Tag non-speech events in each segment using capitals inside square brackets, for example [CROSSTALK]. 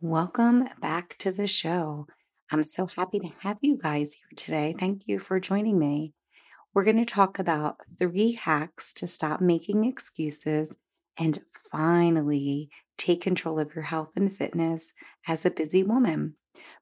Welcome back to the show. I'm so happy to have you guys here today. Thank you for joining me. We're going to talk about three hacks to stop making excuses and finally take control of your health and fitness as a busy woman.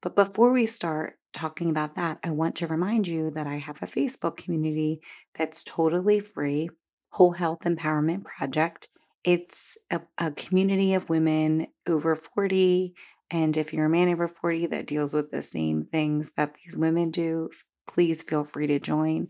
But before we start talking about that, I want to remind you that I have a Facebook community that's totally free, Whole Health Empowerment Project. It's a, a community of women over 40 and if you're a man over 40 that deals with the same things that these women do, please feel free to join.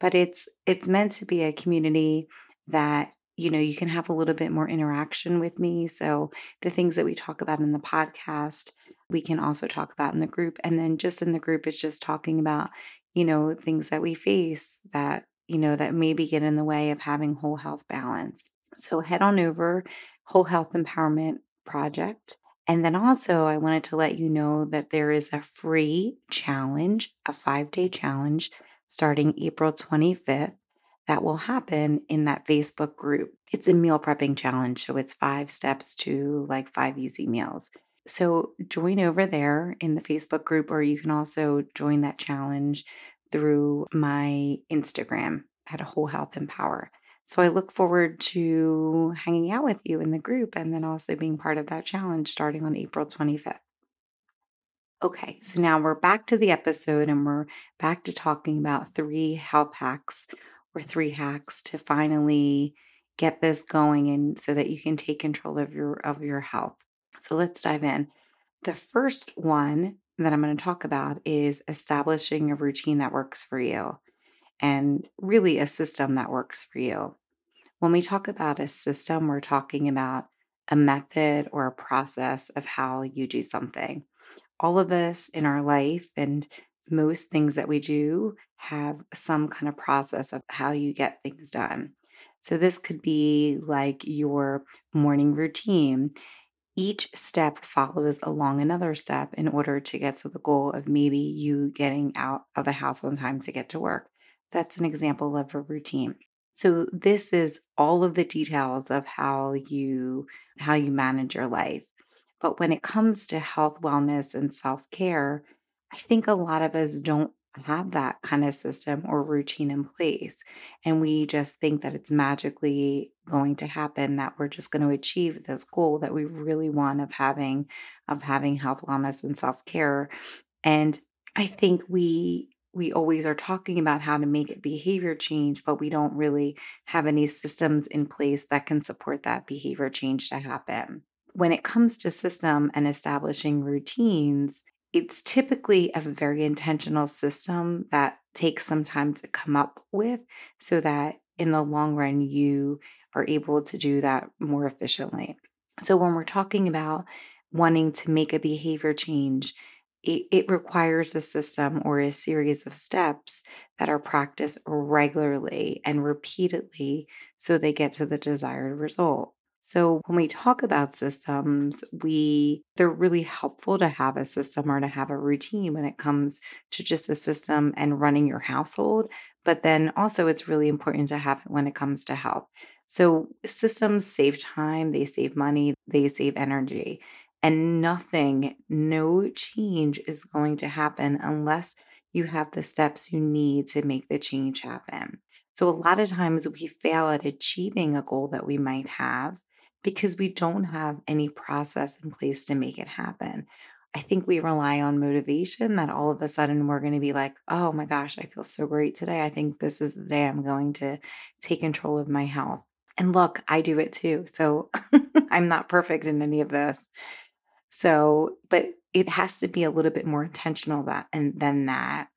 But it's it's meant to be a community that you know you can have a little bit more interaction with me. So the things that we talk about in the podcast we can also talk about in the group. And then just in the group it's just talking about you know things that we face that you know that maybe get in the way of having whole health balance so head on over whole health empowerment project and then also, I wanted to let you know that there is a free challenge, a five day challenge starting April 25th that will happen in that Facebook group. It's a meal prepping challenge. So it's five steps to like five easy meals. So join over there in the Facebook group, or you can also join that challenge through my Instagram at Whole Health Empower. So I look forward to hanging out with you in the group and then also being part of that challenge starting on April 25th. Okay, so now we're back to the episode and we're back to talking about three health hacks or three hacks to finally get this going and so that you can take control of your of your health. So let's dive in. The first one that I'm going to talk about is establishing a routine that works for you and really a system that works for you. When we talk about a system, we're talking about a method or a process of how you do something. All of us in our life and most things that we do have some kind of process of how you get things done. So, this could be like your morning routine. Each step follows along another step in order to get to the goal of maybe you getting out of the house on time to get to work. That's an example of a routine. So this is all of the details of how you how you manage your life. But when it comes to health, wellness and self-care, I think a lot of us don't have that kind of system or routine in place and we just think that it's magically going to happen that we're just going to achieve this goal that we really want of having of having health wellness and self-care and i think we we always are talking about how to make behavior change, but we don't really have any systems in place that can support that behavior change to happen. When it comes to system and establishing routines, it's typically a very intentional system that takes some time to come up with so that in the long run you are able to do that more efficiently. So when we're talking about wanting to make a behavior change, it, it requires a system or a series of steps that are practiced regularly and repeatedly so they get to the desired result. So when we talk about systems, we they're really helpful to have a system or to have a routine when it comes to just a system and running your household, but then also it's really important to have it when it comes to health. So systems save time, they save money, they save energy. And nothing, no change is going to happen unless you have the steps you need to make the change happen. So, a lot of times we fail at achieving a goal that we might have because we don't have any process in place to make it happen. I think we rely on motivation that all of a sudden we're going to be like, oh my gosh, I feel so great today. I think this is the day I'm going to take control of my health. And look, I do it too. So [LAUGHS] I'm not perfect in any of this. So, but it has to be a little bit more intentional that and than that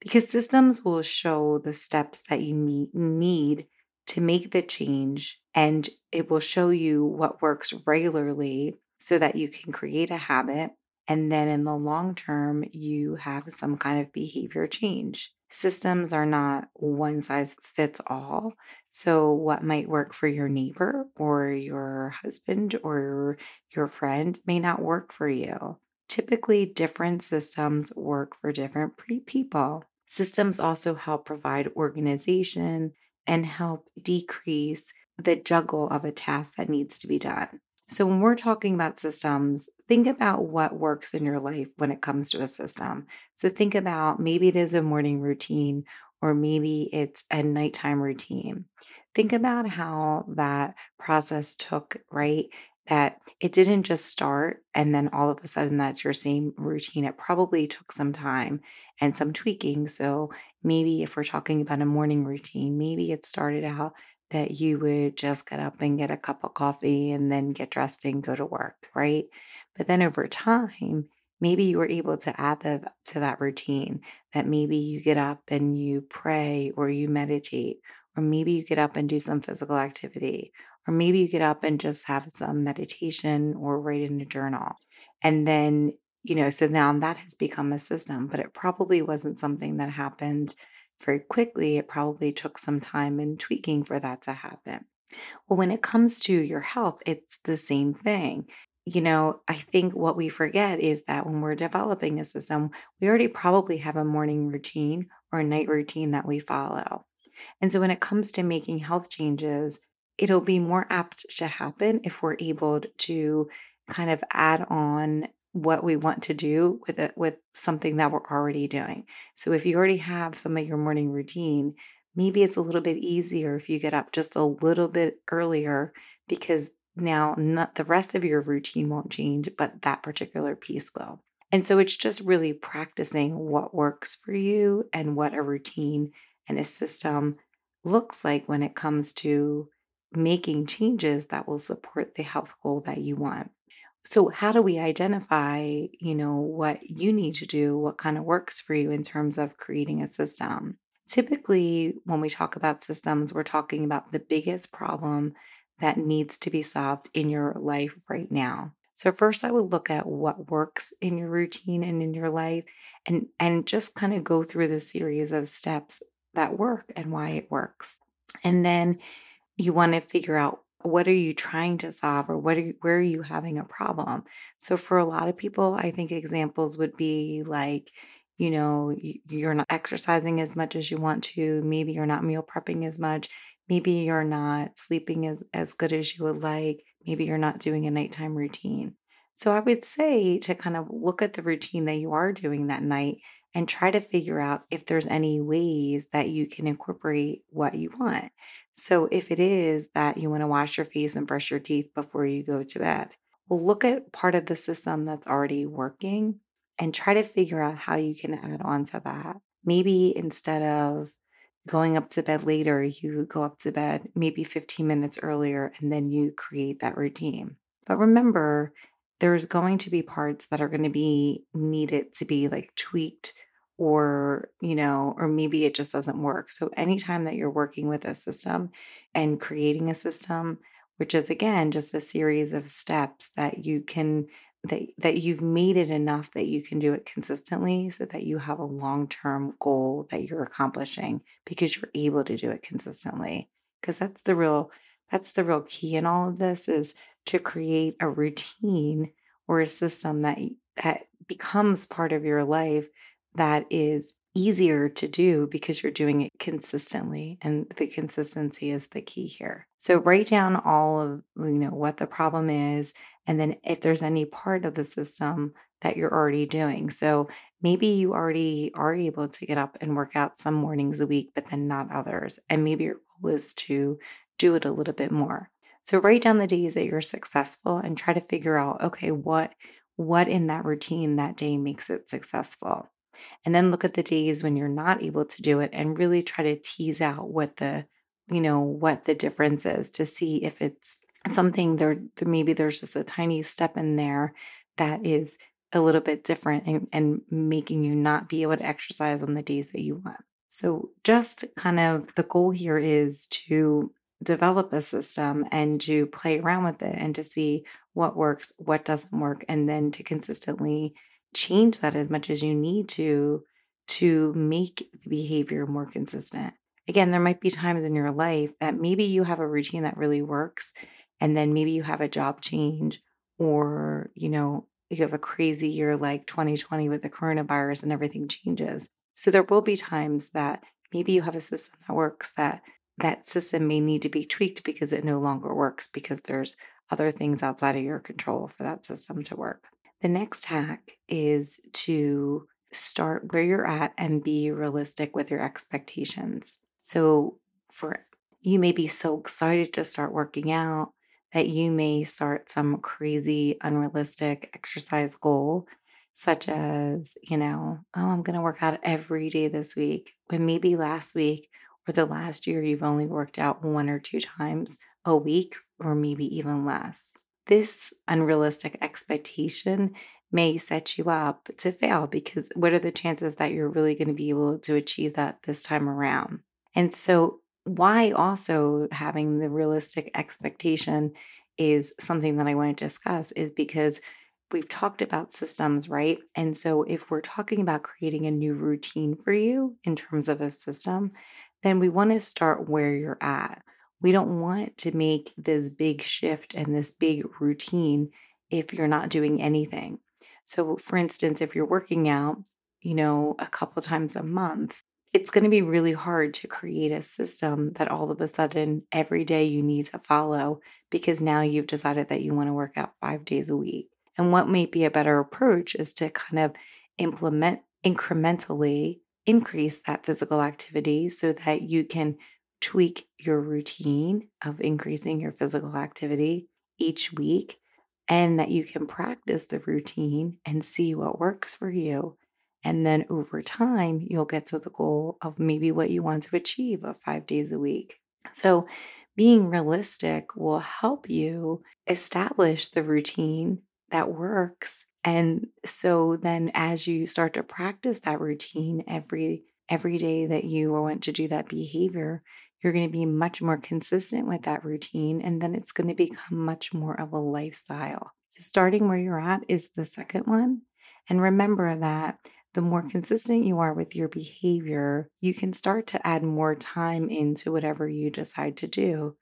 because systems will show the steps that you meet, need to make the change and it will show you what works regularly so that you can create a habit and then in the long term you have some kind of behavior change systems are not one size fits all. So, what might work for your neighbor or your husband or your friend may not work for you. Typically, different systems work for different people. Systems also help provide organization and help decrease the juggle of a task that needs to be done. So, when we're talking about systems, think about what works in your life when it comes to a system. So, think about maybe it is a morning routine or maybe it's a nighttime routine. Think about how that process took, right? That it didn't just start and then all of a sudden that's your same routine. It probably took some time and some tweaking. So, maybe if we're talking about a morning routine, maybe it started out that you would just get up and get a cup of coffee and then get dressed and go to work, right? But then over time, maybe you were able to add that to that routine that maybe you get up and you pray or you meditate or maybe you get up and do some physical activity or maybe you get up and just have some meditation or write in a journal and then you know so now that has become a system but it probably wasn't something that happened very quickly. It probably took some time and tweaking for that to happen. Well when it comes to your health it's the same thing. You know, I think what we forget is that when we're developing a system, we already probably have a morning routine or a night routine that we follow. And so when it comes to making health changes, it'll be more apt to happen if we're able to kind of add on what we want to do with it with something that we're already doing. So if you already have some of your morning routine, maybe it's a little bit easier if you get up just a little bit earlier because now, not the rest of your routine won't change, but that particular piece will. And so it's just really practicing what works for you and what a routine and a system looks like when it comes to making changes that will support the health goal that you want. So how do we identify, you know, what you need to do, what kind of works for you in terms of creating a system? Typically, when we talk about systems, we're talking about the biggest problem that needs to be solved in your life right now. So first I would look at what works in your routine and in your life and and just kind of go through the series of steps that work and why it works. And then you want to figure out what are you trying to solve or what are you, where are you having a problem so for a lot of people i think examples would be like you know you're not exercising as much as you want to maybe you're not meal prepping as much Maybe you're not sleeping as, as good as you would like. Maybe you're not doing a nighttime routine. So I would say to kind of look at the routine that you are doing that night and try to figure out if there's any ways that you can incorporate what you want. So if it is that you want to wash your face and brush your teeth before you go to bed, well, look at part of the system that's already working and try to figure out how you can add on to that. Maybe instead of going up to bed later, you go up to bed maybe 15 minutes earlier and then you create that routine. But remember, there's going to be parts that are going to be needed to be like tweaked or, you know, or maybe it just doesn't work. So anytime that you're working with a system and creating a system, which is again just a series of steps that you can that that you've made it enough that you can do it consistently so that you have a long-term goal that you're accomplishing because you're able to do it consistently because that's the real that's the real key in all of this is to create a routine or a system that that becomes part of your life that is easier to do because you're doing it consistently and the consistency is the key here. So write down all of you know what the problem is and then if there's any part of the system that you're already doing. So maybe you already are able to get up and work out some mornings a week but then not others and maybe your goal is to do it a little bit more. So write down the days that you're successful and try to figure out okay what what in that routine that day makes it successful. And then look at the days when you're not able to do it and really try to tease out what the, you know, what the difference is to see if it's something there, maybe there's just a tiny step in there that is a little bit different and, and making you not be able to exercise on the days that you want. So, just kind of the goal here is to develop a system and to play around with it and to see what works, what doesn't work, and then to consistently change that as much as you need to to make the behavior more consistent. Again, there might be times in your life that maybe you have a routine that really works and then maybe you have a job change or, you know, you have a crazy year like 2020 with the coronavirus and everything changes. So there will be times that maybe you have a system that works that that system may need to be tweaked because it no longer works because there's other things outside of your control for that system to work. The next hack is to start where you're at and be realistic with your expectations. So, for you may be so excited to start working out that you may start some crazy, unrealistic exercise goal, such as, you know, oh, I'm going to work out every day this week, when maybe last week or the last year you've only worked out one or two times a week, or maybe even less. This unrealistic expectation may set you up to fail because what are the chances that you're really going to be able to achieve that this time around? And so, why also having the realistic expectation is something that I want to discuss is because we've talked about systems, right? And so, if we're talking about creating a new routine for you in terms of a system, then we want to start where you're at. We don't want to make this big shift and this big routine if you're not doing anything. So, for instance, if you're working out, you know, a couple times a month, it's going to be really hard to create a system that all of a sudden every day you need to follow because now you've decided that you want to work out five days a week. And what may be a better approach is to kind of implement incrementally increase that physical activity so that you can tweak your routine of increasing your physical activity each week and that you can practice the routine and see what works for you. And then over time, you'll get to the goal of maybe what you want to achieve of five days a week. So, being realistic will help you establish the routine that works. And so then as you start to practice that routine every every day that you want to do that behavior, you're going to be much more consistent with that routine, and then it's going to become much more of a lifestyle. So, starting where you're at is the second one. And remember that the more consistent you are with your behavior, you can start to add more time into whatever you decide to do.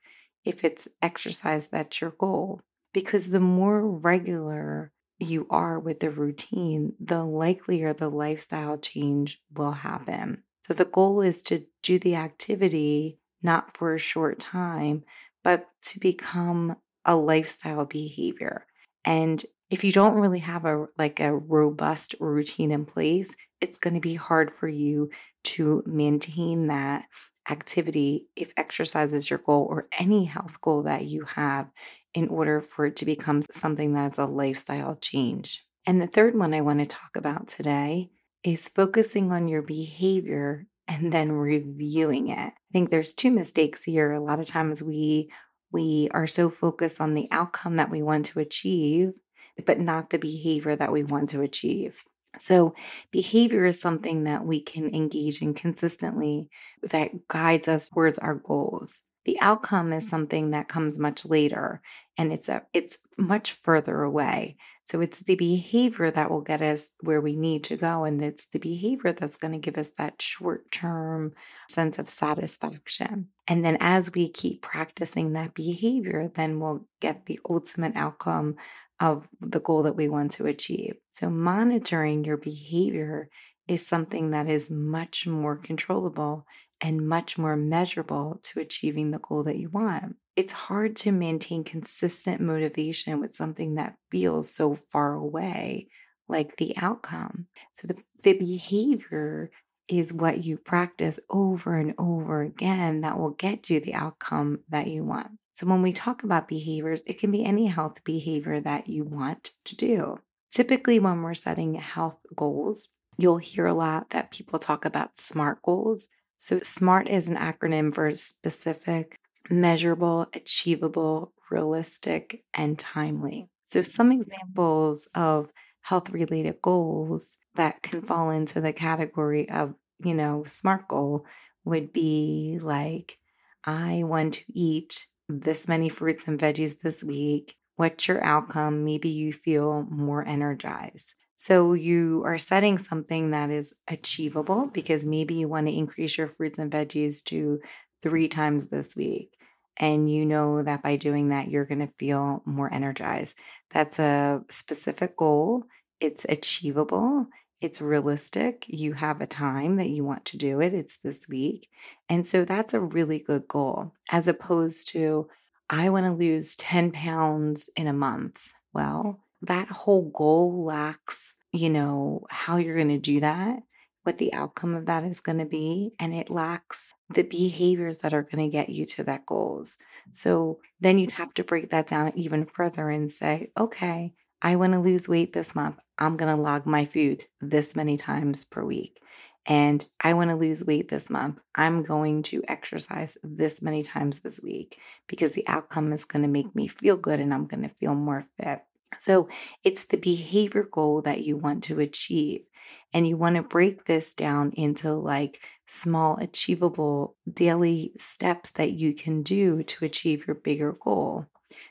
If it's exercise, that's your goal. Because the more regular you are with the routine, the likelier the lifestyle change will happen. So the goal is to do the activity not for a short time, but to become a lifestyle behavior. And if you don't really have a like a robust routine in place, it's going to be hard for you to maintain that activity if exercise is your goal or any health goal that you have in order for it to become something that's a lifestyle change. And the third one I want to talk about today is focusing on your behavior and then reviewing it. I think there's two mistakes here. A lot of times we we are so focused on the outcome that we want to achieve, but not the behavior that we want to achieve. So, behavior is something that we can engage in consistently that guides us towards our goals. The outcome is something that comes much later and it's a, it's much further away. So it's the behavior that will get us where we need to go and it's the behavior that's going to give us that short-term sense of satisfaction. And then as we keep practicing that behavior, then we'll get the ultimate outcome of the goal that we want to achieve. So, monitoring your behavior is something that is much more controllable and much more measurable to achieving the goal that you want. It's hard to maintain consistent motivation with something that feels so far away, like the outcome. So, the, the behavior is what you practice over and over again that will get you the outcome that you want. So, when we talk about behaviors, it can be any health behavior that you want to do. Typically, when we're setting health goals, you'll hear a lot that people talk about SMART goals. So, SMART is an acronym for specific, measurable, achievable, realistic, and timely. So, some mm-hmm. examples of health related goals that can mm-hmm. fall into the category of, you know, SMART goal would be like, I want to eat this many fruits and veggies this week. What's your outcome? Maybe you feel more energized. So you are setting something that is achievable because maybe you want to increase your fruits and veggies to three times this week. And you know that by doing that, you're going to feel more energized. That's a specific goal. It's achievable it's realistic. You have a time that you want to do it. It's this week. And so that's a really good goal, as opposed to, I want to lose 10 pounds in a month. Well, that whole goal lacks, you know, how you're going to do that, what the outcome of that is going to be, and it lacks the behaviors that are going to get you to that goals. So then you'd have to break that down even further and say, okay, I want to lose weight this month. I'm going to log my food this many times per week. And I want to lose weight this month. I'm going to exercise this many times this week because the outcome is going to make me feel good and I'm going to feel more fit. So it's the behavior goal that you want to achieve. And you want to break this down into like small, achievable daily steps that you can do to achieve your bigger goal.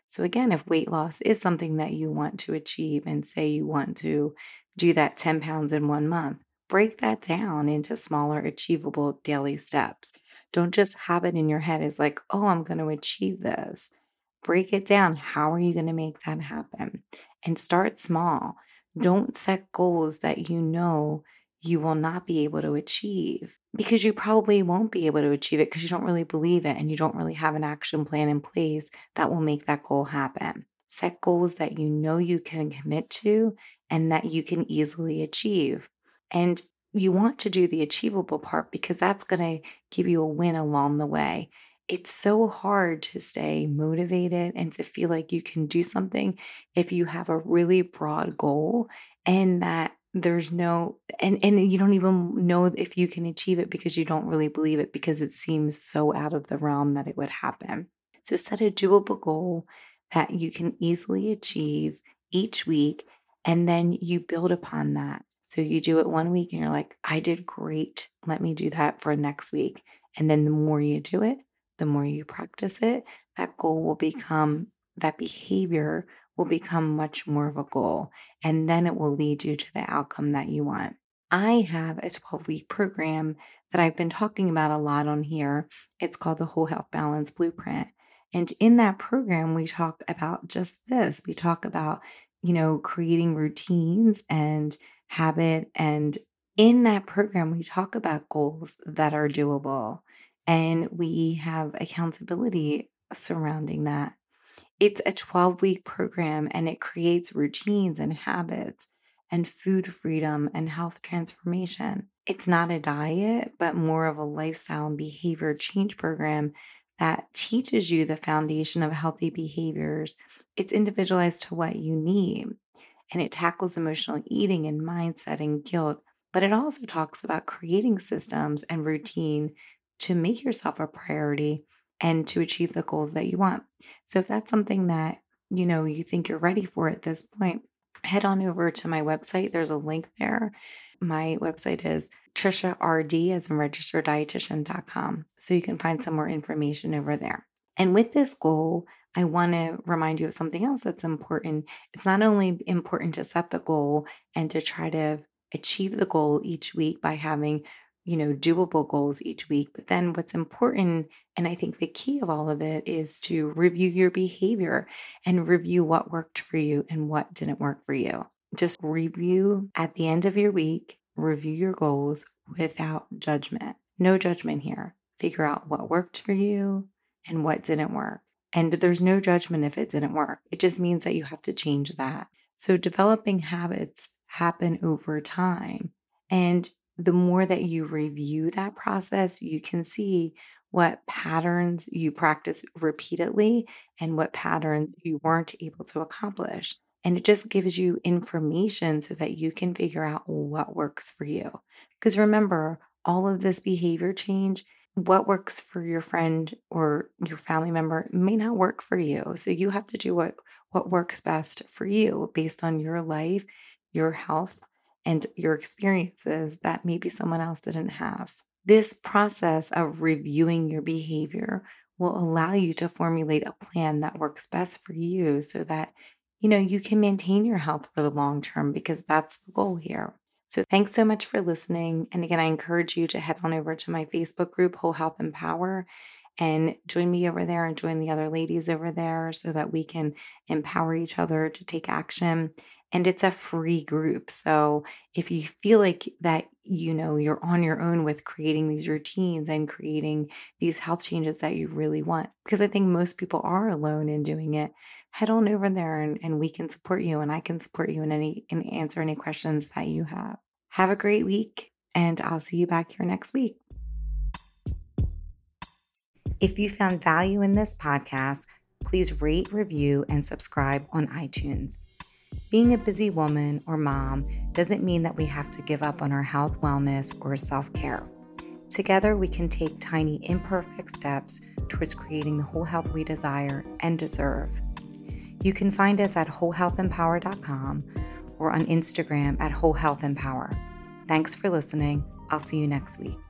So, again, if weight loss is something that you want to achieve, and say you want to do that 10 pounds in one month, break that down into smaller, achievable daily steps. Don't just have it in your head as like, oh, I'm going to achieve this. Break it down. How are you going to make that happen? And start small. Don't set goals that you know you will not be able to achieve because you probably won't be able to achieve it because you don't really believe it and you don't really have an action plan in place that will make that goal happen. Set goals that you know you can commit to and that you can easily achieve. And you want to do the achievable part because that's going to give you a win along the way. It's so hard to stay motivated and to feel like you can do something if you have a really broad goal and that there's no and and you don't even know if you can achieve it because you don't really believe it because it seems so out of the realm that it would happen. So set a doable goal that you can easily achieve each week and then you build upon that. So you do it one week and you're like, I did great. Let me do that for next week. And then the more you do it, the more you practice it, that goal will mm. become, that behavior will mm-hmm. become much more of a goal. And then it will lead you to the outcome that you want. I have a 12 week program that I've been talking about a lot on here. It's called the Whole Health Balance Blueprint. And in that program, we talk about just this. We talk about, you know, creating routines and habit. And in that program, we talk about goals that are doable and we have accountability surrounding that. It's a 12 week program and it creates routines and habits and food freedom and health transformation. It's not a diet, but more of a lifestyle and behavior change program that teaches you the foundation of healthy behaviors. It's individualized to what you need and it tackles emotional eating and mindset and guilt, but it also talks about creating systems and routine to make yourself a priority and to achieve the goals that you want. So if that's something that, you know, you think you're ready for at this point, head on over to my website. There's a link there. My website is Trisha RD as in registered dietitian.com. So you can find some more information over there. And with this goal, I want to remind you of something else that's important. It's not only important to set the goal and to try to achieve the goal each week by having, you know, doable goals each week, but then what's important, and I think the key of all of it is to review your behavior and review what worked for you and what didn't work for you. Just review at the end of your week, review your goals without judgment. No judgment here. Figure out what worked for you and what didn't work and there's no judgment if it didn't work. It just means that you have to change that. So developing habits happen over time. And the more that you review that process, you can see what patterns you practice repeatedly and what patterns mm-hmm. you weren't able to accomplish. And it just gives you information so that you can figure out what works for you. Because remember, all of this behavior change what works for your friend or your family member may not work for you. So you have to do what what works best for you based on your life, your health, and your experiences that maybe someone else didn't have. This process of reviewing your behavior will allow you to formulate a plan that works best for you so that you know you can maintain your health for the long term because that's the goal here. So thanks so much for listening. And again, I encourage you to head on over to my Facebook group, Whole Health Empower, and join me over there and join the other ladies over there so that we can empower each other to take action. And it's a free group. So if you feel like that, you know, you're on your own with creating these routines and creating these health changes that you really want, because I think most people are alone in doing it, head on over there and, and we can support you and I can support you in any and answer any questions that you have. Have a great week and I'll see you back here next week. If you found value in this podcast, please rate, review, and subscribe on iTunes. Being a busy woman or mom doesn't mean that we have to give up on our health, wellness, or self care. Together, we can take tiny, imperfect steps towards creating the whole health we desire and deserve. You can find us at wholehealthempower.com or on Instagram at wholehealthempower. Thanks for listening. I'll see you next week.